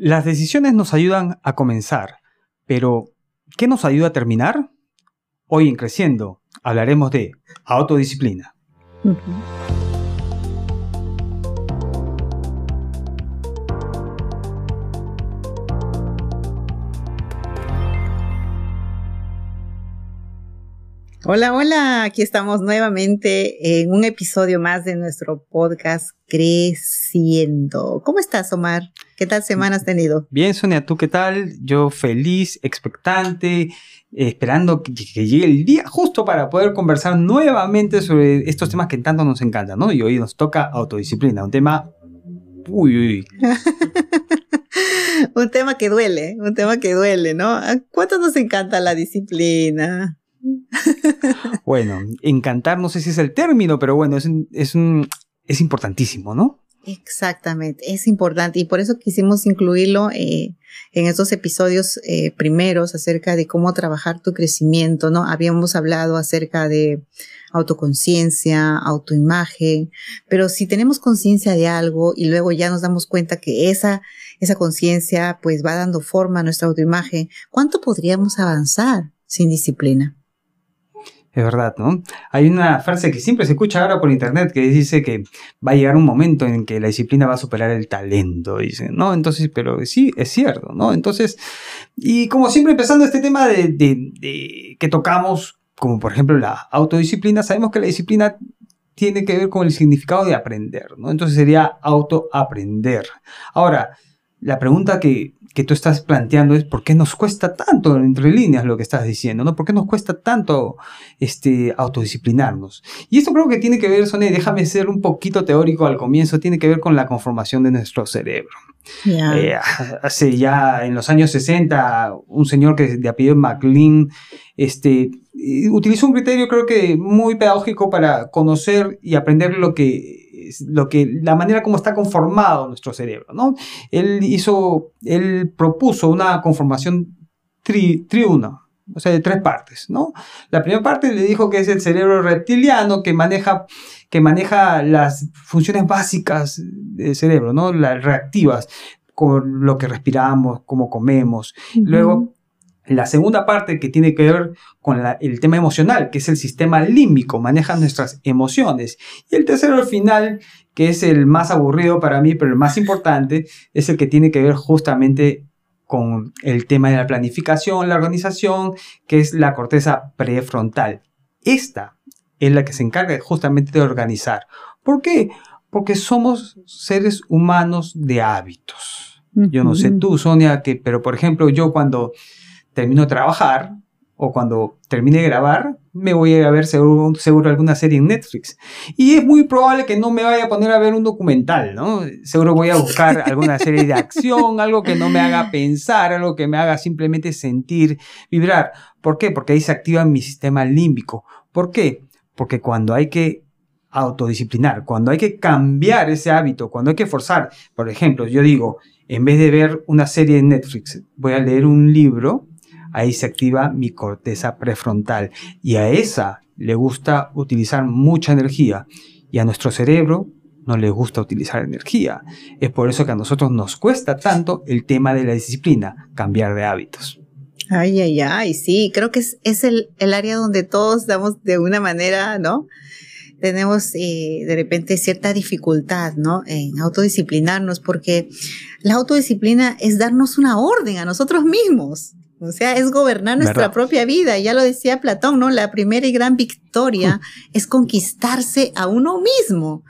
Las decisiones nos ayudan a comenzar, pero ¿qué nos ayuda a terminar? Hoy en Creciendo hablaremos de autodisciplina. Hola, hola, aquí estamos nuevamente en un episodio más de nuestro podcast Creciendo. ¿Cómo estás, Omar? ¿Qué tal semana has tenido? Bien, Sonia, ¿tú qué tal? Yo feliz, expectante, esperando que, llegue el día justo para poder conversar nuevamente sobre estos temas que tanto nos encantan, ¿no? Y hoy nos toca autodisciplina, un tema... Uy, uy. un tema que duele, un tema que duele, ¿no? ¿Cuánto nos encanta la disciplina? bueno, encantar, no sé si es el término, pero bueno, es, es, un, es importantísimo, ¿no? Exactamente, es importante y por eso quisimos incluirlo eh, en estos episodios eh, primeros acerca de cómo trabajar tu crecimiento, ¿no? Habíamos hablado acerca de autoconciencia, autoimagen, pero si tenemos conciencia de algo y luego ya nos damos cuenta que esa, esa conciencia pues va dando forma a nuestra autoimagen, ¿cuánto podríamos avanzar sin disciplina? Es verdad, ¿no? Hay una frase que siempre se escucha ahora por internet que dice que va a llegar un momento en que la disciplina va a superar el talento, dicen, ¿no? Entonces, pero sí, es cierto, ¿no? Entonces, y como siempre empezando este tema de, de que tocamos, como por ejemplo la autodisciplina, sabemos que la disciplina tiene que ver con el significado de aprender, ¿no? Entonces sería autoaprender. Ahora, la pregunta que que tú estás planteando es por qué nos cuesta tanto, entre líneas, lo que estás diciendo, ¿no? ¿Por qué nos cuesta tanto este, autodisciplinarnos? Y esto creo que tiene que ver, Sonia, déjame ser un poquito teórico al comienzo, tiene que ver con la conformación de nuestro cerebro. Eh, hace ya en los años 60, un señor que de apellido MacLean este, utilizó un criterio creo que muy pedagógico para conocer y aprender lo que lo que, la manera como está conformado nuestro cerebro, ¿no? Él hizo, él propuso una conformación tri, triuna, o sea, de tres partes, ¿no? La primera parte le dijo que es el cerebro reptiliano que maneja, que maneja las funciones básicas del cerebro, ¿no? Las reactivas, con lo que respiramos, cómo comemos. Luego, la segunda parte que tiene que ver con el tema emocional, que es el sistema límbico, maneja nuestras emociones. Y el tercero al final, que es el más aburrido para mí, pero el más importante, es el que tiene que ver justamente con el tema de la planificación, la organización, que es la corteza prefrontal. Esta es la que se encarga justamente de organizar. ¿Por qué? Porque somos seres humanos de hábitos. Yo no sé tú, Sonia, que, pero por ejemplo, yo cuando termino de trabajar o cuando termine de grabar, me voy a ver seguro, seguro alguna serie en Netflix. Y es muy probable que no me vaya a poner a ver un documental, ¿no? Seguro voy a buscar alguna serie de acción, algo que no me haga pensar, algo que me haga simplemente sentir, vibrar. ¿Por qué? Porque ahí se activa mi sistema límbico. ¿Por qué? Porque cuando hay que autodisciplinar, cuando hay que cambiar ese hábito, cuando hay que forzar, por ejemplo, yo digo, en vez de ver una serie en Netflix, voy a leer un libro, ahí se activa mi corteza prefrontal y a esa le gusta utilizar mucha energía y a nuestro cerebro no le gusta utilizar energía. Es por eso que a nosotros nos cuesta tanto el tema de la disciplina, cambiar de hábitos. Ay, ay, ay, sí, creo que es, el, área donde todos damos de una manera, ¿no? Tenemos eh, de repente cierta dificultad, ¿no? En autodisciplinarnos, porque la autodisciplina es darnos una orden a nosotros mismos. O sea, es gobernar nuestra propia vida. Ya lo decía Platón, ¿no? La primera y gran victoria es conquistarse a uno mismo.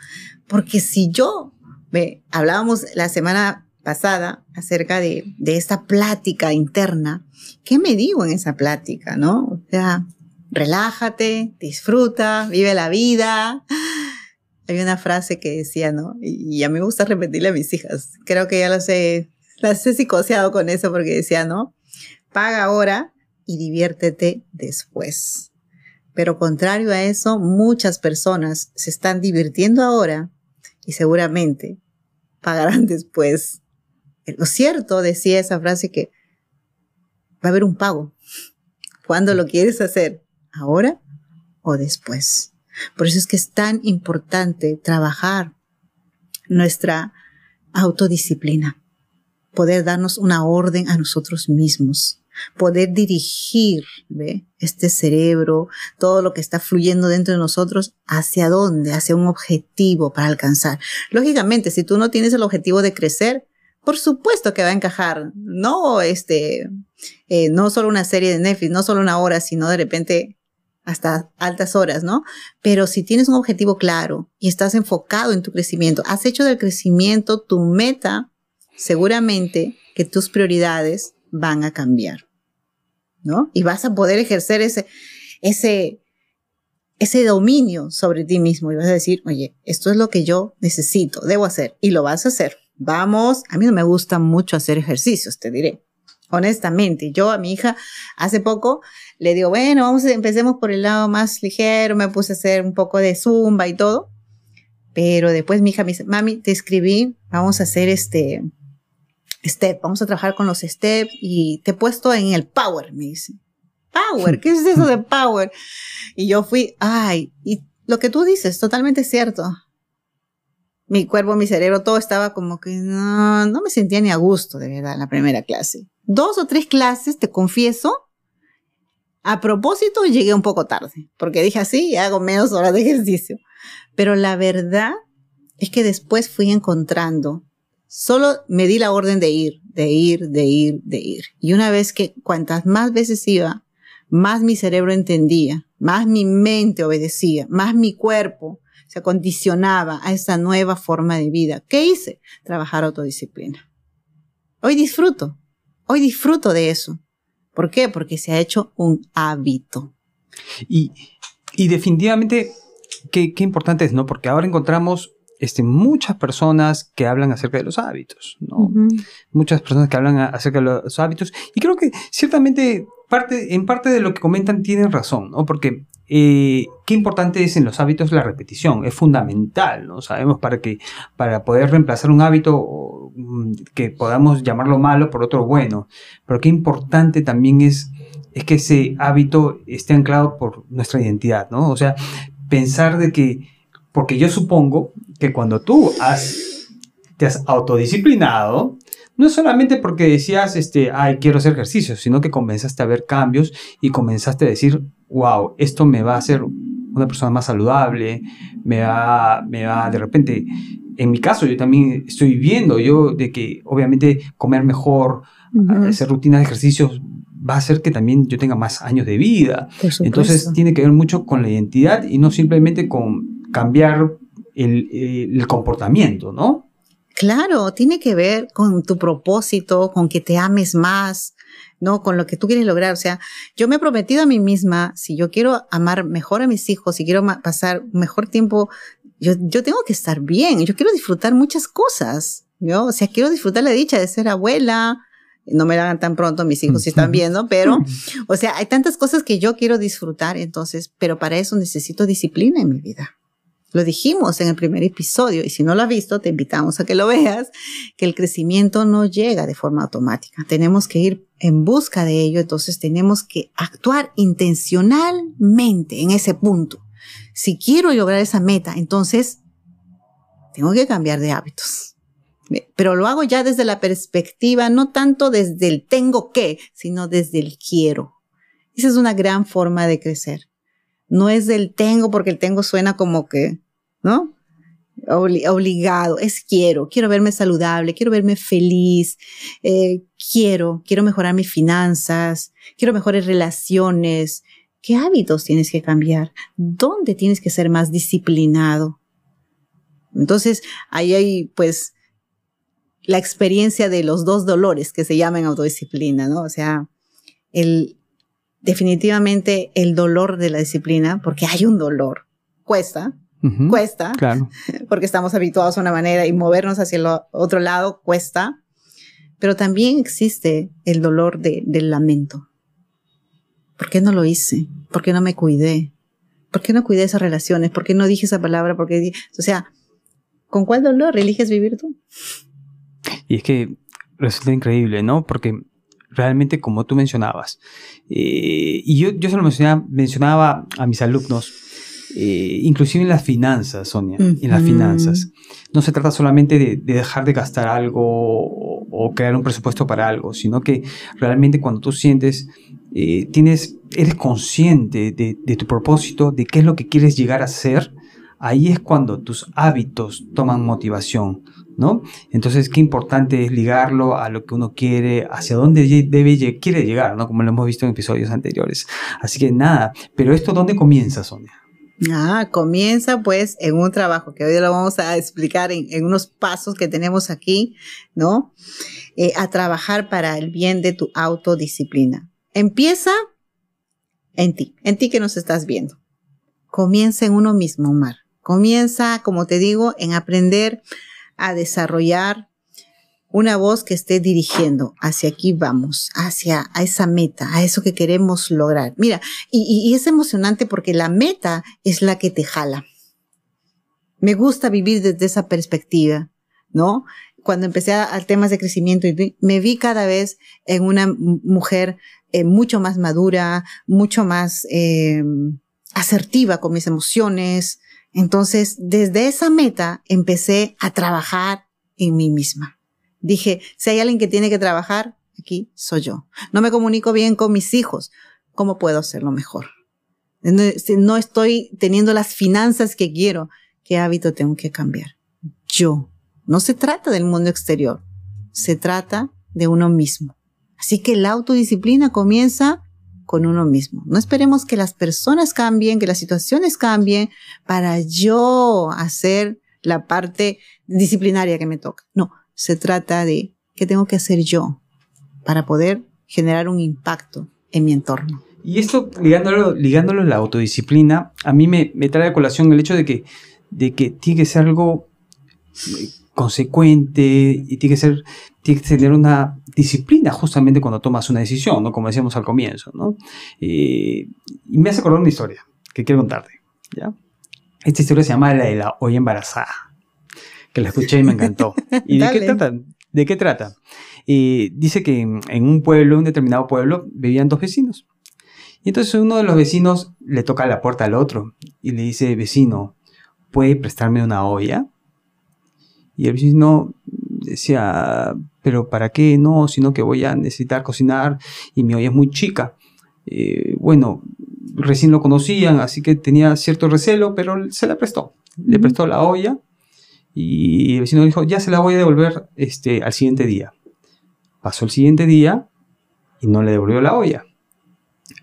Porque si yo, ve, hablábamos la semana pasada acerca de, de esta plática interna, ¿qué me digo en esa plática, no? O sea, relájate, disfruta, vive la vida. Hay una frase que decía, ¿no? Y, a mí me gusta repetirle a mis hijas. Creo que ya las he, las he psicoseado con eso porque decía, ¿no? Paga ahora y diviértete después. Pero contrario a eso, muchas personas se están divirtiendo ahora y seguramente pagarán después. Lo cierto, decía esa frase, que va a haber un pago. ¿Cuándo lo quieres hacer? ¿Ahora o después? Por eso es que es tan importante trabajar nuestra autodisciplina poder darnos una orden a nosotros mismos, poder dirigir este cerebro, todo lo que está fluyendo dentro de nosotros, hacia dónde, hacia un objetivo para alcanzar. Lógicamente, si tú no tienes el objetivo de crecer, por supuesto que va a encajar, no este, eh, no solo una serie de Netflix, no solo una hora, sino de repente hasta altas horas, ¿no? Pero si tienes un objetivo claro y estás enfocado en tu crecimiento, has hecho del crecimiento tu meta, seguramente que tus prioridades van a cambiar, ¿no? Y vas a poder ejercer ese, ese, ese dominio sobre ti mismo y vas a decir, oye, esto es lo que yo necesito, debo hacer y lo vas a hacer. Vamos, a mí no me gusta mucho hacer ejercicios, te diré. Honestamente, yo a mi hija hace poco le digo, bueno, vamos, empecemos por el lado más ligero, me puse a hacer un poco de zumba y todo. Pero después mi hija me dice, mami, te escribí, vamos a hacer este step, vamos a trabajar con los steps y te he puesto en el power, me dice. Power, ¿qué es eso de power? Y yo fui, ay, y lo que tú dices, totalmente cierto. Mi cuerpo, mi cerebro, todo estaba como que no, no me sentía ni a gusto, de verdad, en la primera clase. Dos o tres clases, te confieso, a propósito, llegué un poco tarde, porque dije así, hago menos horas de ejercicio. Pero la verdad es que después fui encontrando, solo me di la orden de ir, de ir, de ir, de ir. Y una vez que cuantas más veces iba, más mi cerebro entendía, más mi mente obedecía, más mi cuerpo se acondicionaba a esa nueva forma de vida. ¿Qué hice? Trabajar autodisciplina. Hoy disfruto, hoy disfruto de eso. ¿Por qué? Porque se ha hecho un hábito. Y, definitivamente, qué, importante es, ¿no? Porque ahora encontramos este, muchas personas que hablan acerca de los hábitos, ¿no? Muchas personas que hablan acerca de los hábitos. Y creo que ciertamente parte, en parte de lo que comentan tienen razón, ¿no? Porque eh, qué importante es en los hábitos la repetición, es fundamental, ¿no? Sabemos para que para poder reemplazar un hábito mm, que podamos llamarlo malo por otro bueno, pero qué importante también es, es que ese hábito esté anclado por nuestra identidad, ¿no? O sea, pensar de que, porque yo supongo que cuando tú has, te has autodisciplinado, no es solamente porque decías, este, ay, quiero hacer ejercicio, sino que comenzaste a ver cambios y comenzaste a decir, wow, esto me va a hacer una persona más saludable, me va, me va, de repente, en mi caso, yo también estoy viendo yo de que obviamente comer mejor, hacer rutinas de ejercicios va a hacer que también yo tenga más años de vida. Entonces tiene que ver mucho con la identidad y no simplemente con cambiar el, el comportamiento, ¿no? Claro, tiene que ver con tu propósito, con que te ames más, ¿no? Con lo que tú quieres lograr. O sea, yo me he prometido a mí misma, si yo quiero amar mejor a mis hijos, si quiero pasar mejor tiempo, yo, yo tengo que estar bien, yo quiero disfrutar muchas cosas, ¿no? O sea, quiero disfrutar la dicha de ser abuela, no me la hagan tan pronto mis hijos si están viendo, pero, o sea, hay tantas cosas que yo quiero disfrutar, entonces, pero para eso necesito disciplina en mi vida. Lo dijimos en el primer episodio y si no lo has visto, te invitamos a que lo veas, que el crecimiento no llega de forma automática. Tenemos que ir en busca de ello, entonces tenemos que actuar intencionalmente en ese punto. Si quiero lograr esa meta, entonces tengo que cambiar de hábitos. Pero lo hago ya desde la perspectiva, no tanto desde el tengo que, sino desde el quiero. Esa es una gran forma de crecer. No es del tengo porque el tengo suena como que, ¿no? obligado, es quiero, quiero verme saludable, quiero verme feliz, eh, quiero, quiero mejorar mis finanzas, quiero mejores relaciones. ¿Qué hábitos tienes que cambiar? ¿Dónde tienes que ser más disciplinado? Entonces, ahí hay pues la experiencia de los dos dolores que se llaman autodisciplina, ¿no? O sea, el, definitivamente el dolor de la disciplina, porque hay un dolor, cuesta, cuesta, claro. porque estamos habituados a una manera y movernos hacia el otro lado cuesta, pero también existe el dolor del lamento. ¿Por qué no lo hice? ¿Por qué no me cuidé? ¿Por qué no cuidé esas relaciones? ¿Por qué no dije esa palabra? ¿Por qué o sea, ¿con cuál dolor eliges vivir tú? Y es que resulta increíble, ¿no? Porque realmente como tú mencionabas, eh, y yo, yo se lo mencionaba, mencionaba a mis alumnos, eh, inclusive en las finanzas, Sonia, en las finanzas. No se trata solamente de, dejar de gastar algo o, o crear un presupuesto para algo, sino que realmente cuando tú sientes, eh, tienes, eres consciente de, de tu propósito, de qué es lo que quieres llegar a ser, ahí es cuando tus hábitos toman motivación, ¿no? Entonces, qué importante es ligarlo a lo que uno quiere, hacia dónde debe, quiere llegar, ¿no? Como lo hemos visto en episodios anteriores. Así que nada, pero esto ¿dónde comienza, Sonia? Ah, comienza pues en un trabajo que hoy lo vamos a explicar en, unos pasos que tenemos aquí, ¿no? Eh, a trabajar para el bien de tu autodisciplina. Empieza en ti, en ti que nos estás viendo. Comienza en uno mismo, Omar. Comienza, como te digo, en aprender a desarrollar una voz que esté dirigiendo hacia aquí vamos, hacia a esa meta, a eso que queremos lograr. Mira, y, es emocionante porque la meta es la que te jala. Me gusta vivir desde esa perspectiva, ¿no? Cuando empecé a, temas de crecimiento, me vi cada vez en una mujer eh, mucho más madura, mucho más eh, asertiva con mis emociones, entonces, desde esa meta empecé a trabajar en mí misma. Dije, si hay alguien que tiene que trabajar, aquí soy yo. No me comunico bien con mis hijos. ¿Cómo puedo hacerlo mejor? No estoy teniendo las finanzas que quiero. ¿Qué hábito tengo que cambiar? Yo. No se trata del mundo exterior. Se trata de uno mismo. Así que la autodisciplina comienza con uno mismo. No esperemos que las personas cambien, que las situaciones cambien para yo hacer la parte disciplinaria que me toca. No, se trata de qué tengo que hacer yo para poder generar un impacto en mi entorno. Y esto, ligándolo, ligándolo a la autodisciplina, a mí me, trae a colación el hecho de que, de que tiene que ser algo consecuente y tiene que ser, tiene que tener una disciplina justamente cuando tomas una decisión, ¿no? Como decíamos al comienzo, ¿no? y me hace acordar una historia que quiero contarte, ¿ya? Esta historia se llama la de la olla embarazada, que la escuché y me encantó. ¿Y de qué trata? ¿De qué trata? dice que en un pueblo, un determinado pueblo, vivían dos vecinos. Y entonces uno de los vecinos le toca la puerta al otro y le dice, vecino, ¿puede prestarme una olla? Y el vecino decía, pero ¿para qué no? Sino que voy a necesitar cocinar y mi olla es muy chica. Eh, bueno, recién lo conocían, así que tenía cierto recelo, pero se la prestó. Le prestó la olla y el vecino dijo, ya se la voy a devolver este, al siguiente día. Pasó el siguiente día y no le devolvió la olla.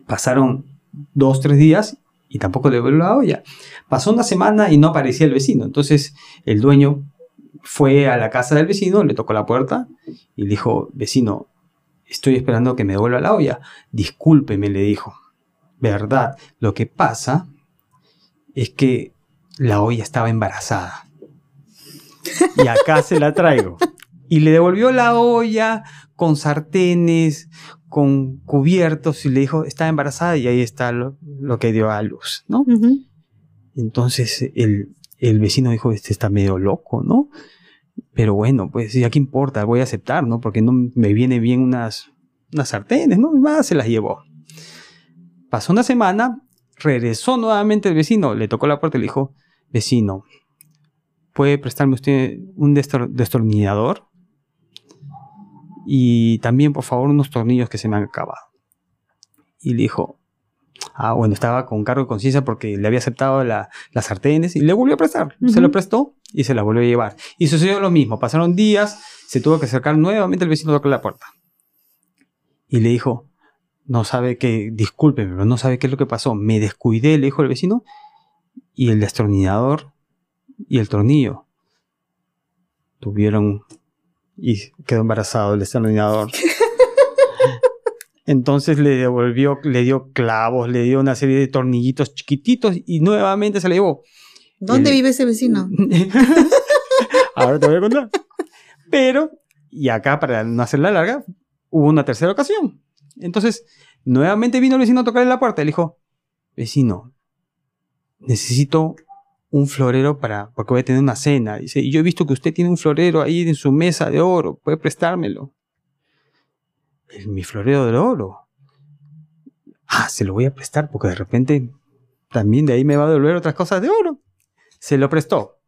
Pasaron dos, tres días y tampoco le devolvió la olla. Pasó una semana y no aparecía el vecino. Entonces el dueño fue a la casa del vecino, le tocó la puerta y le dijo, vecino, estoy esperando que me devuelva la olla. Discúlpeme, le dijo. Verdad, lo que pasa es que la olla estaba embarazada. Y acá se la traigo. Y le devolvió la olla con sartenes, con cubiertos y le dijo, está embarazada y ahí está lo, que dio a luz, ¿no? Entonces el, el vecino dijo, este está medio loco, ¿no? Pero bueno, pues ya qué importa, voy a aceptar, ¿no? Porque no me viene bien unas, unas sartenes, ¿no? Más se las llevó. Pasó una semana, regresó nuevamente el vecino, le tocó la puerta y le dijo, vecino, ¿puede prestarme usted un destornillador? Y también, por favor, unos tornillos que se me han acabado. Y le dijo, Ah, bueno, estaba con cargo de conciencia porque le había aceptado las sartenes y le volvió a prestar. Se lo prestó y se la volvió a llevar. Y sucedió lo mismo. Pasaron días, se tuvo que acercar nuevamente el vecino tocó la puerta. Y le dijo, no sabe qué, discúlpeme, pero no sabe qué es lo que pasó. Me descuidé, le dijo el vecino, y el destornillador y el tornillo tuvieron y quedó embarazado el destornillador. Entonces le devolvió, le dio clavos, le dio una serie de tornillitos chiquititos y nuevamente se le llevó. ¿Dónde vive ese vecino? Ahora te voy a contar. Pero, y acá para no hacerla larga, hubo una tercera ocasión. Entonces, nuevamente vino el vecino a tocarle la puerta le dijo, vecino, necesito un florero para, porque voy a tener una cena. Dice, y yo he visto que usted tiene un florero ahí en su mesa de oro, puede prestármelo mi florero de oro. Ah, se lo voy a prestar porque de repente también de ahí me va a devolver otras cosas de oro. Se lo prestó.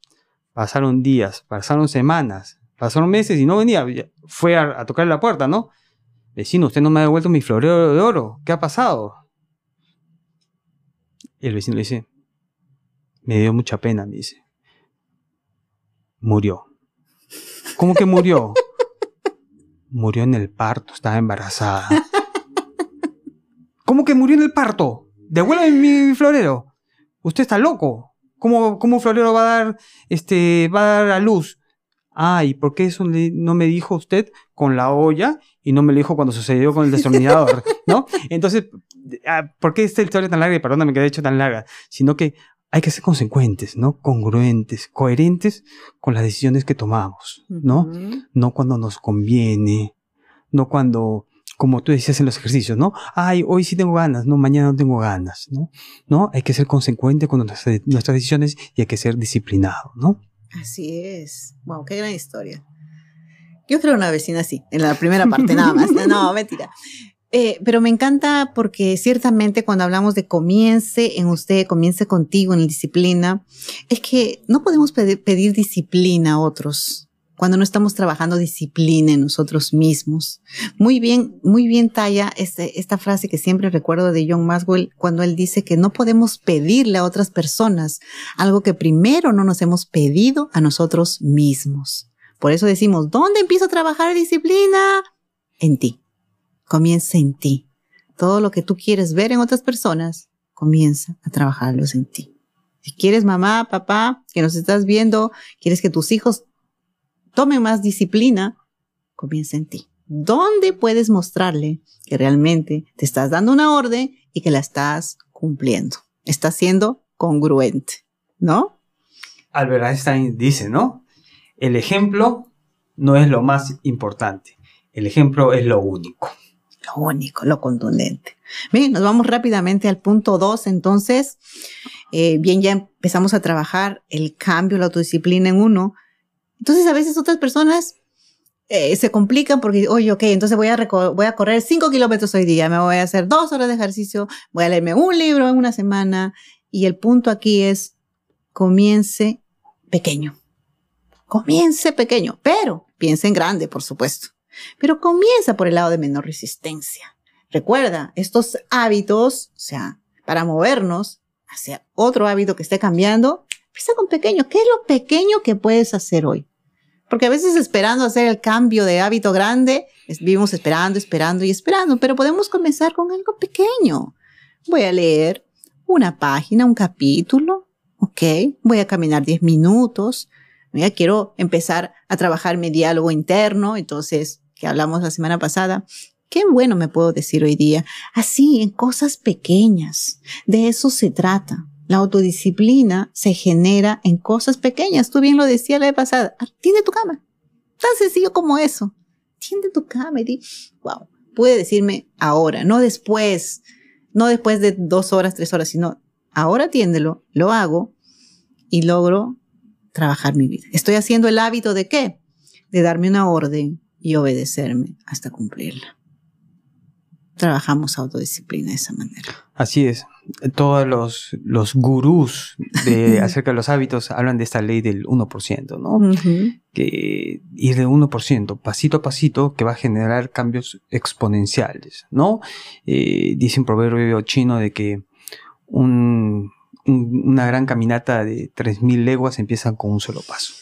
Pasaron días, pasaron semanas, Pasaron meses y no venía. Fue a, a tocarle la puerta, ¿no? Vecino, usted no me ha devuelto mi florero de oro. ¿Qué ha pasado? El vecino le dice, me dio mucha pena, me dice. Murió. ¿Cómo que murió? murió en el parto, estaba embarazada. ¿Cómo que murió en el parto? Devuélveme mi florero. Usted está loco. ¿Cómo, cómo un florero va a dar, este, va a dar a luz? Ay, ¿por qué eso no me dijo usted con la olla y no me lo dijo cuando sucedió con el destornillador? ¿No? Entonces, ah, ¿por qué esta historia tan larga? Y perdóname que haya hecho tan larga. Sino que hay que ser consecuentes, ¿no? Congruentes, coherentes con las decisiones que tomamos, ¿no? No cuando nos conviene, no cuando, como tú decías en los ejercicios, ¿no? Ay, hoy sí tengo ganas, no, mañana no tengo ganas, ¿no? No, hay que ser consecuente con nuestras, nuestras decisiones y hay que ser disciplinado, ¿no? Así es. Wow, qué gran historia. Yo creo una vecina así, en la primera parte nada más. No, mentira. Eh, pero me encanta porque ciertamente cuando hablamos de comience en usted, comience contigo en la disciplina, es que no podemos pedir, disciplina a otros cuando no estamos trabajando disciplina en nosotros mismos. Muy bien, muy bien talla este, esta frase que siempre recuerdo de John Maxwell cuando él dice que no podemos pedirle a otras personas algo que primero no nos hemos pedido a nosotros mismos. Por eso decimos, ¿dónde empiezo a trabajar disciplina? En ti comienza en ti. Todo lo que tú quieres ver en otras personas, comienza a trabajarlos en ti. Si quieres mamá, papá, que nos estás viendo, quieres que tus hijos tomen más disciplina, comienza en ti. ¿Dónde puedes mostrarle que realmente te estás dando una orden y que la estás cumpliendo? Estás siendo congruente, ¿no? Albert Einstein dice, ¿no? El ejemplo no es lo más importante, el ejemplo es lo único lo único, lo contundente. Bien, nos vamos rápidamente al punto dos. Entonces, eh, bien, ya empezamos a trabajar el cambio, la autodisciplina en uno. Entonces, a veces otras personas eh, se complican porque, oye, ok, entonces voy a, correr cinco kilómetros hoy día, me voy a hacer dos horas de ejercicio, voy a leerme un libro en una semana. Y el punto aquí es, comience pequeño. Comience pequeño, pero piense en grande, por supuesto. Pero comienza por el lado de menor resistencia. Recuerda, estos hábitos, o sea, para movernos hacia otro hábito que esté cambiando, empieza con pequeño. ¿Qué es lo pequeño que puedes hacer hoy? Porque a veces esperando hacer el cambio de hábito grande, vivimos esperando, esperando y esperando, pero podemos comenzar con algo pequeño. Voy a leer una página, un capítulo, ¿ok? Voy a caminar 10 minutos. Ya quiero empezar a trabajar mi diálogo interno, entonces que hablamos la semana pasada, qué bueno me puedo decir hoy día. Así, en cosas pequeñas. De eso se trata. La autodisciplina se genera en cosas pequeñas. Tú bien lo decías la vez pasada. Ah, tiende tu cama. Tan sencillo como eso. Tiende tu cama y di, wow, puede decirme ahora, no después, no después de dos horas, tres horas, sino ahora tiéndelo, lo hago y logro trabajar mi vida. Estoy haciendo el hábito de qué? De darme una orden, y obedecerme hasta cumplirla. Trabajamos autodisciplina de esa manera. Así es. Todos los, los gurús de, acerca de los hábitos hablan de esta ley del 1%, ¿no? Que ir de 1%, pasito a pasito, que va a generar cambios exponenciales, ¿no? Eh, dice un proverbio chino de que un, una gran caminata de 3.000 leguas empieza con un solo paso.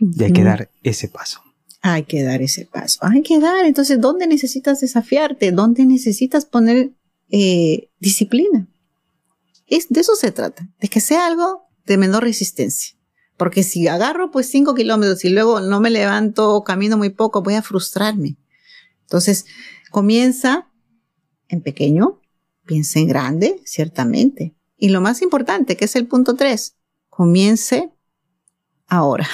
Y hay que dar ese paso. Hay que dar ese paso. Hay que dar. Entonces, ¿dónde necesitas desafiarte? ¿Dónde necesitas poner eh, disciplina? Es, de eso se trata, de que sea algo de menor resistencia. Porque si agarro pues cinco kilómetros y luego no me levanto o camino muy poco, voy a frustrarme. Entonces, comienza en pequeño, piensa en grande, ciertamente. Y lo más importante, que es el punto tres, comience ahora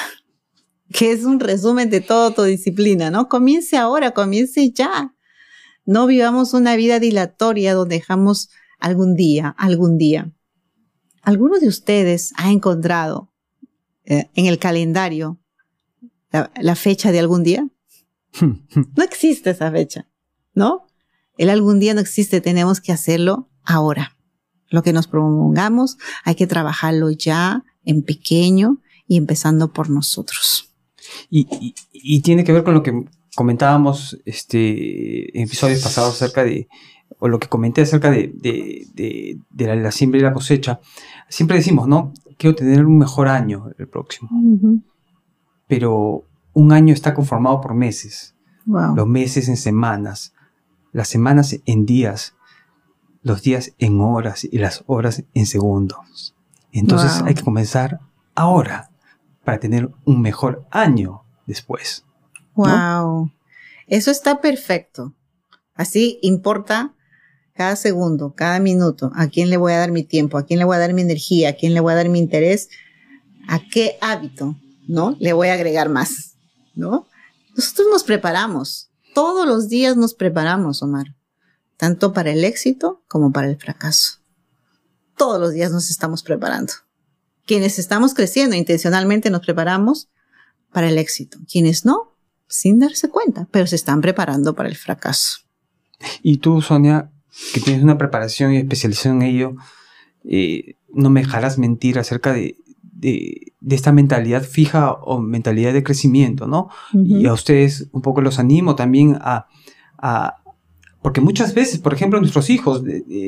que es un resumen de toda tu disciplina, ¿no? Comience ahora, comience ya. No vivamos una vida dilatoria donde dejamos algún día, algún día. ¿Alguno de ustedes ha encontrado eh, en el calendario la, fecha de algún día? no existe esa fecha, ¿no? El algún día no existe, tenemos que hacerlo ahora. Lo que nos promulgamos hay que trabajarlo ya, en pequeño y empezando por nosotros. Y, tiene que ver con lo que comentábamos este, en episodios pasados acerca de, o lo que comenté acerca de, la, siembra y la cosecha. Siempre decimos, ¿no? Quiero tener un mejor año el próximo. Pero un año está conformado por meses. Los meses en semanas, las semanas en días, los días en horas y las horas en segundos. Entonces hay que comenzar ahora para tener un mejor año después. Wow. Eso está perfecto. Así importa cada segundo, cada minuto, a quién le voy a dar mi tiempo, a quién le voy a dar mi energía, a quién le voy a dar mi interés, a qué hábito, ¿no? Le voy a agregar más, ¿no? Nosotros nos preparamos, todos los días nos preparamos, Omar, tanto para el éxito como para el fracaso. Todos los días nos estamos preparando. Quienes estamos creciendo intencionalmente nos preparamos para el éxito. Quienes no, sin darse cuenta, pero se están preparando para el fracaso. Y tú, Sonia, que tienes una preparación y especialización en ello, eh, no me dejarás mentir acerca de, esta mentalidad fija o mentalidad de crecimiento, ¿no? Y a ustedes un poco los animo también a, porque muchas veces, por ejemplo, nuestros hijos,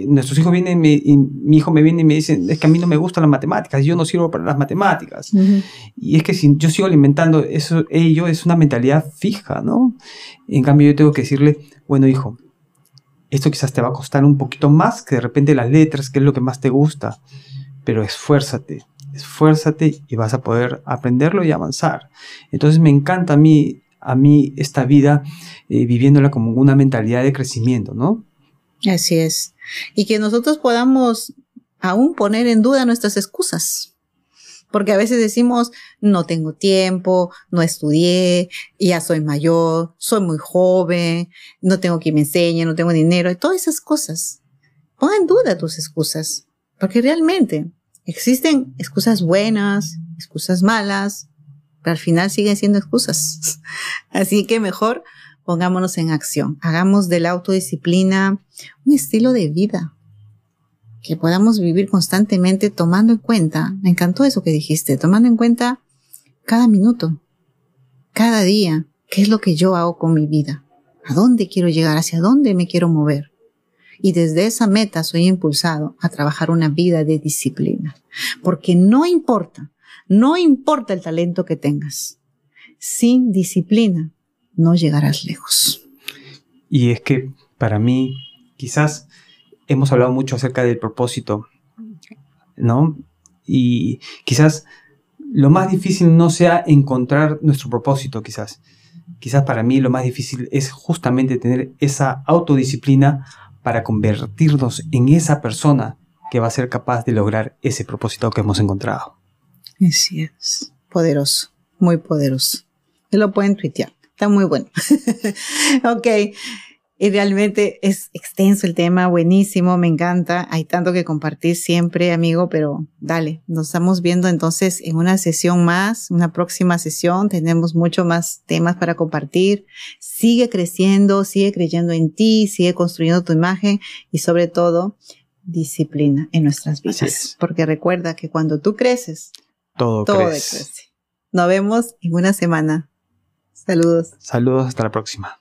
nuestros hijos vienen y mi hijo me viene y me dice, es que a mí no me gustan las matemáticas, yo no sirvo para las matemáticas. Y es que si yo sigo alimentando eso, ello es una mentalidad fija, ¿no? En cambio yo tengo que decirle, bueno hijo, esto quizás te va a costar un poquito más que de repente las letras, que es lo que más te gusta, pero esfuérzate, esfuérzate y vas a poder aprenderlo y avanzar. Entonces me encanta a mí a mí esta vida eh, viviéndola como una mentalidad de crecimiento, ¿no? Así es. Y que nosotros podamos aún poner en duda nuestras excusas. Porque a veces decimos, no tengo tiempo, no estudié, ya soy mayor, soy muy joven, no tengo quien me enseñe, no tengo dinero, y todas esas cosas. Pon en duda tus excusas. Porque realmente existen excusas buenas, excusas malas, al final siguen siendo excusas. Así que mejor pongámonos en acción. Hagamos de la autodisciplina un estilo de vida que podamos vivir constantemente tomando en cuenta, me encantó eso que dijiste, tomando en cuenta cada minuto, cada día, qué es lo que yo hago con mi vida, a dónde quiero llegar, hacia dónde me quiero mover. Y desde esa meta soy impulsado a trabajar una vida de disciplina, porque no importa no importa el talento que tengas. Sin disciplina no llegarás lejos. Y es que para mí, quizás hemos hablado mucho acerca del propósito, ¿no? Y quizás lo más difícil no sea encontrar nuestro propósito, quizás. Quizás para mí lo más difícil es justamente tener esa autodisciplina para convertirnos en esa persona que va a ser capaz de lograr ese propósito que hemos encontrado. Así es. Poderoso. Muy poderoso. lo pueden tuitear. Está muy bueno. ok. Y realmente es extenso el tema, buenísimo, me encanta. Hay tanto que compartir siempre, amigo, pero dale, nos estamos viendo entonces en una sesión más, una próxima sesión. Tenemos mucho más temas para compartir. Sigue creciendo, sigue creyendo en ti, sigue construyendo tu imagen y sobre todo disciplina en nuestras vidas. Porque recuerda que cuando tú creces, todo, crece. Nos vemos en una semana. Saludos. Saludos, hasta la próxima.